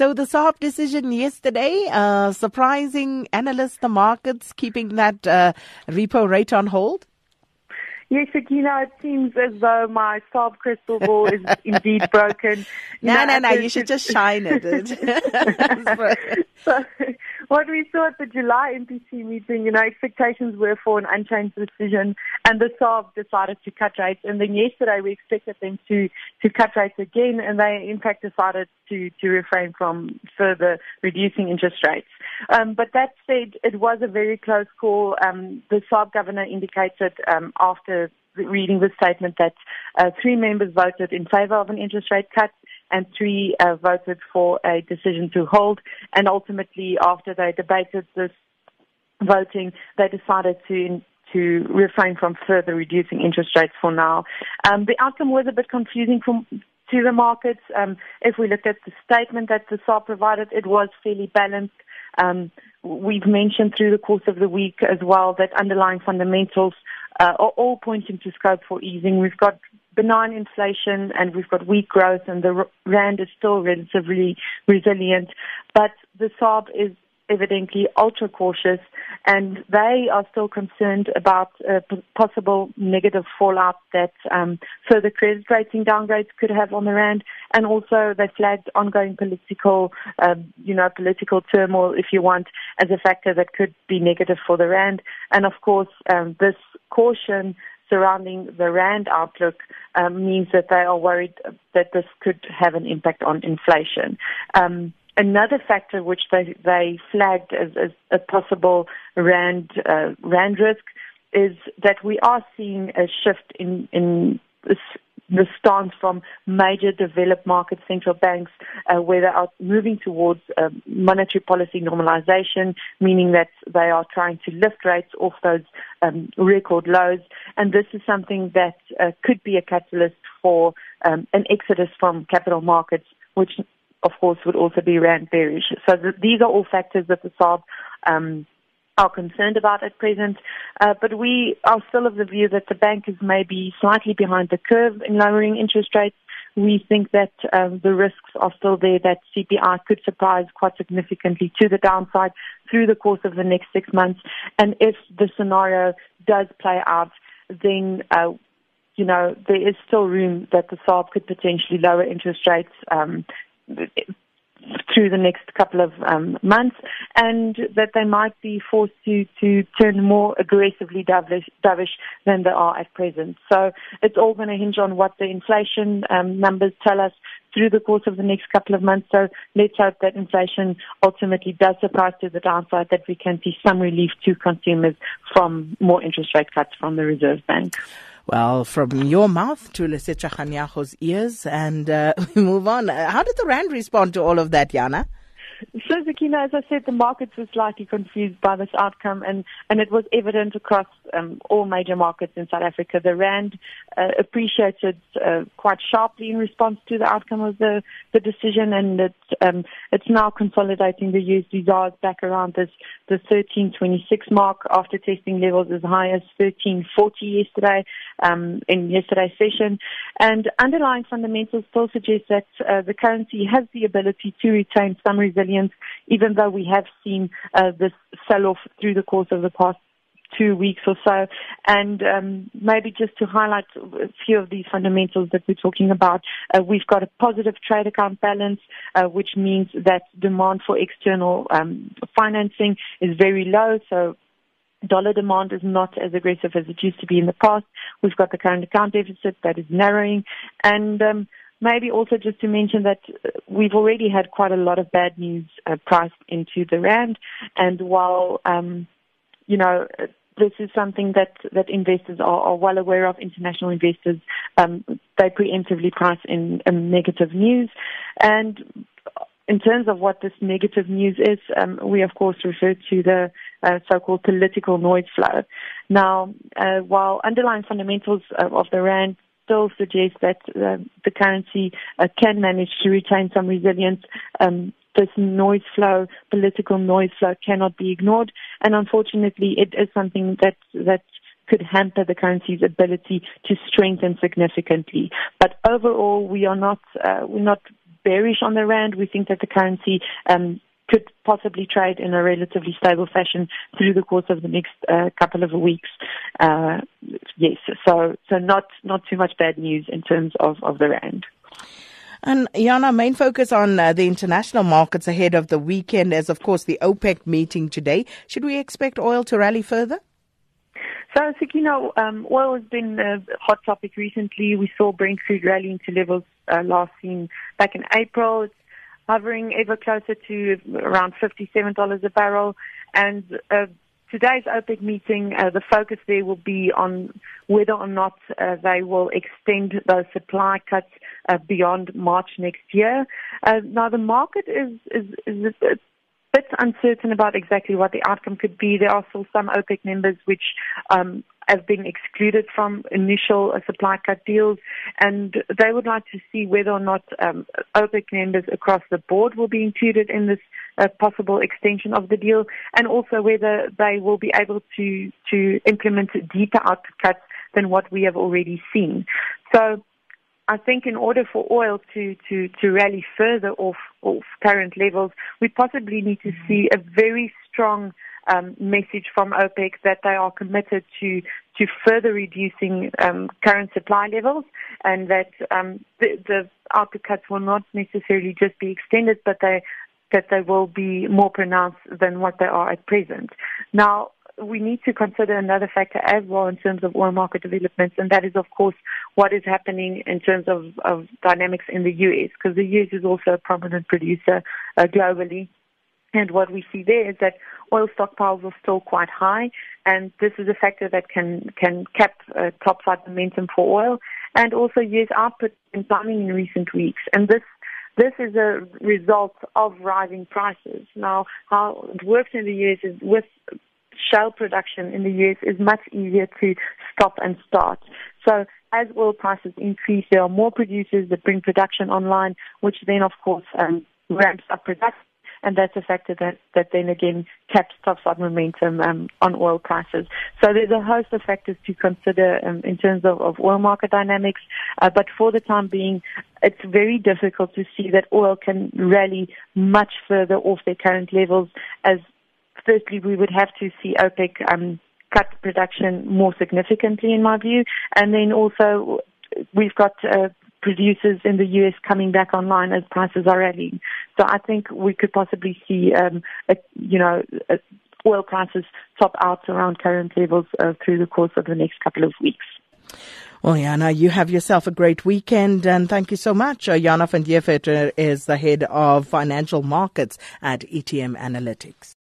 So the SARB decision yesterday, uh, surprising analysts, the markets keeping that uh, repo rate on hold. Yes, Sakina, it seems as though my SARB crystal ball is indeed broken. No, no, no, you should just shine it. so, what we saw at the July MPC meeting, you know, expectations were for an unchanged decision, and the SARB decided to cut rates. And then yesterday we expected them to, to cut rates again, and they in fact decided to, to refrain from further reducing interest rates. Um, but that said, it was a very close call. Um, the SARB governor indicated um, after reading the statement that uh, three members voted in favor of an interest rate cut and three uh, voted for a decision to hold. And ultimately, after they debated this voting, they decided to to refrain from further reducing interest rates for now. Um, the outcome was a bit confusing for, to the markets. Um, if we look at the statement that the SARB provided, it was fairly balanced. Um, we've mentioned through the course of the week as well that underlying fundamentals uh, are all pointing to scope for easing. We've got benign inflation and we've got weak growth and the rand is still relatively resilient. But the SARB is evidently ultra cautious and they are still concerned about possible negative fallout that um, further credit rating downgrades could have on the rand and also they flagged ongoing political um, you know political turmoil if you want as a factor that could be negative for the rand and of course um, this caution surrounding the rand outlook um, means that they are worried that this could have an impact on inflation. Um, another factor which they, they flagged as, as a possible rand uh, rand risk is that we are seeing a shift in in the stance from major developed market central banks uh, where they are moving towards uh, monetary policy normalization, meaning that they are trying to lift rates off those um, record lows. And this is something that uh, could be a catalyst for um, an exodus from capital markets, which of course would also be rand bearish. So th- these are all factors that the SARB um, are concerned about at present. Uh, but we are still of the view that the bank is maybe slightly behind the curve in lowering interest rates. We think that um, the risks are still there that CPI could surprise quite significantly to the downside through the course of the next six months. And if the scenario does play out, then uh, you know there is still room that the SARB could potentially lower interest rates um, through the next couple of um, months, and that they might be forced to, to turn more aggressively dovish, dovish than they are at present. So it's all going to hinge on what the inflation um, numbers tell us through the course of the next couple of months. So let's hope that inflation ultimately does surprise to the downside, that we can see some relief to consumers from more interest rate cuts from the Reserve Bank. Well, from your mouth to Lesetja Kganyago's ears, and uh, we move on. How did the Rand respond to all of that, Jana? So, Sakina, as I said, the markets were slightly confused by this outcome, and, and it was evident across um, all major markets in South Africa. The rand uh, appreciated uh, quite sharply in response to the outcome of the, the decision, and it, um, it's now consolidating the USD back around this the 1326 mark after testing levels as high as 1340 yesterday um, in yesterday's session. And underlying fundamentals still suggest that uh, the currency has the ability to retain some resilience, even though we have seen uh, this sell-off through the course of the past two weeks or so. And um, maybe just to highlight a few of these fundamentals that we're talking about, uh, we've got a positive trade account balance, uh, which means that demand for external um, financing is very low. So dollar demand is not as aggressive as it used to be in the past. We've got the current account deficit that is narrowing. And um, maybe also just to mention that we've already had quite a lot of bad news uh, priced into the rand. And while, um, you know, this is something that, that investors are, are well aware of. International investors, um, they preemptively price in um, negative news. And in terms of what this negative news is, um, we of course refer to the uh, so-called political noise flow. Now, uh, while underlying fundamentals of the rand still suggest that uh, the currency uh, can manage to retain some resilience, um, this noise flow, political noise flow cannot be ignored. And unfortunately, it is something that, that could hamper the currency's ability to strengthen significantly. But overall, we are not, uh, we're not bearish on the rand. We think that the currency um, could possibly trade in a relatively stable fashion through the course of the next uh, couple of weeks. Uh, yes, so so not not too much bad news in terms of, of the rand. And Jana, main focus on uh, the international markets ahead of the weekend is, of course, the OPEC meeting today. Should we expect oil to rally further? So, Sakina, um, oil has been a hot topic recently. We saw Brent crude rallying to levels uh, last seen back in April. It's hovering ever closer to around $57 a barrel. And uh, today's OPEC meeting, uh, the focus there will be on whether or not uh, they will extend those supply cuts uh, beyond March next year. Uh, now, the market is, is, is a bit uncertain about exactly what the outcome could be. There are still some OPEC members which um, have been excluded from initial uh, supply cut deals, and they would like to see whether or not um, OPEC members across the board will be included in this uh, possible extension of the deal, and also whether they will be able to to implement deeper output cuts than what we have already seen. So I think in order for oil to, to, to rally further off, off current levels, we possibly need to see a very strong um, message from OPEC that they are committed to to further reducing um, current supply levels, and that um, the, the output cuts will not necessarily just be extended, but they that they will be more pronounced than what they are at present. Now, we need to consider another factor as well in terms of oil market developments, and that is, of course, what is happening in terms of, of dynamics in the U.S., because the U.S. is also a prominent producer uh, globally. And what we see there is that oil stockpiles are still quite high, and this is a factor that can can cap uh, topside momentum for oil, and also U.S. output in climbing in recent weeks. And this this is a result of rising prices. Now, how it works in the U.S. is with shale production in the US is much easier to stop and start. So as oil prices increase, there are more producers that bring production online, which then, of course, um, ramps up production. And that's a factor that, that then again caps topside momentum um, on oil prices. So there's a host of factors to consider um, in terms of, of oil market dynamics. Uh, but for the time being, it's very difficult to see that oil can rally much further off their current levels as firstly, we would have to see OPEC um, cut production more significantly, in my view, and then also we've got uh, producers in the US coming back online as prices are rallying. So I think we could possibly see, um, a, you know, a, oil prices top out around current levels uh, through the course of the next couple of weeks. Well, Jana, you have yourself a great weekend, and thank you so much. Uh, Jana van Deventer is the head of financial markets at ETM Analytics.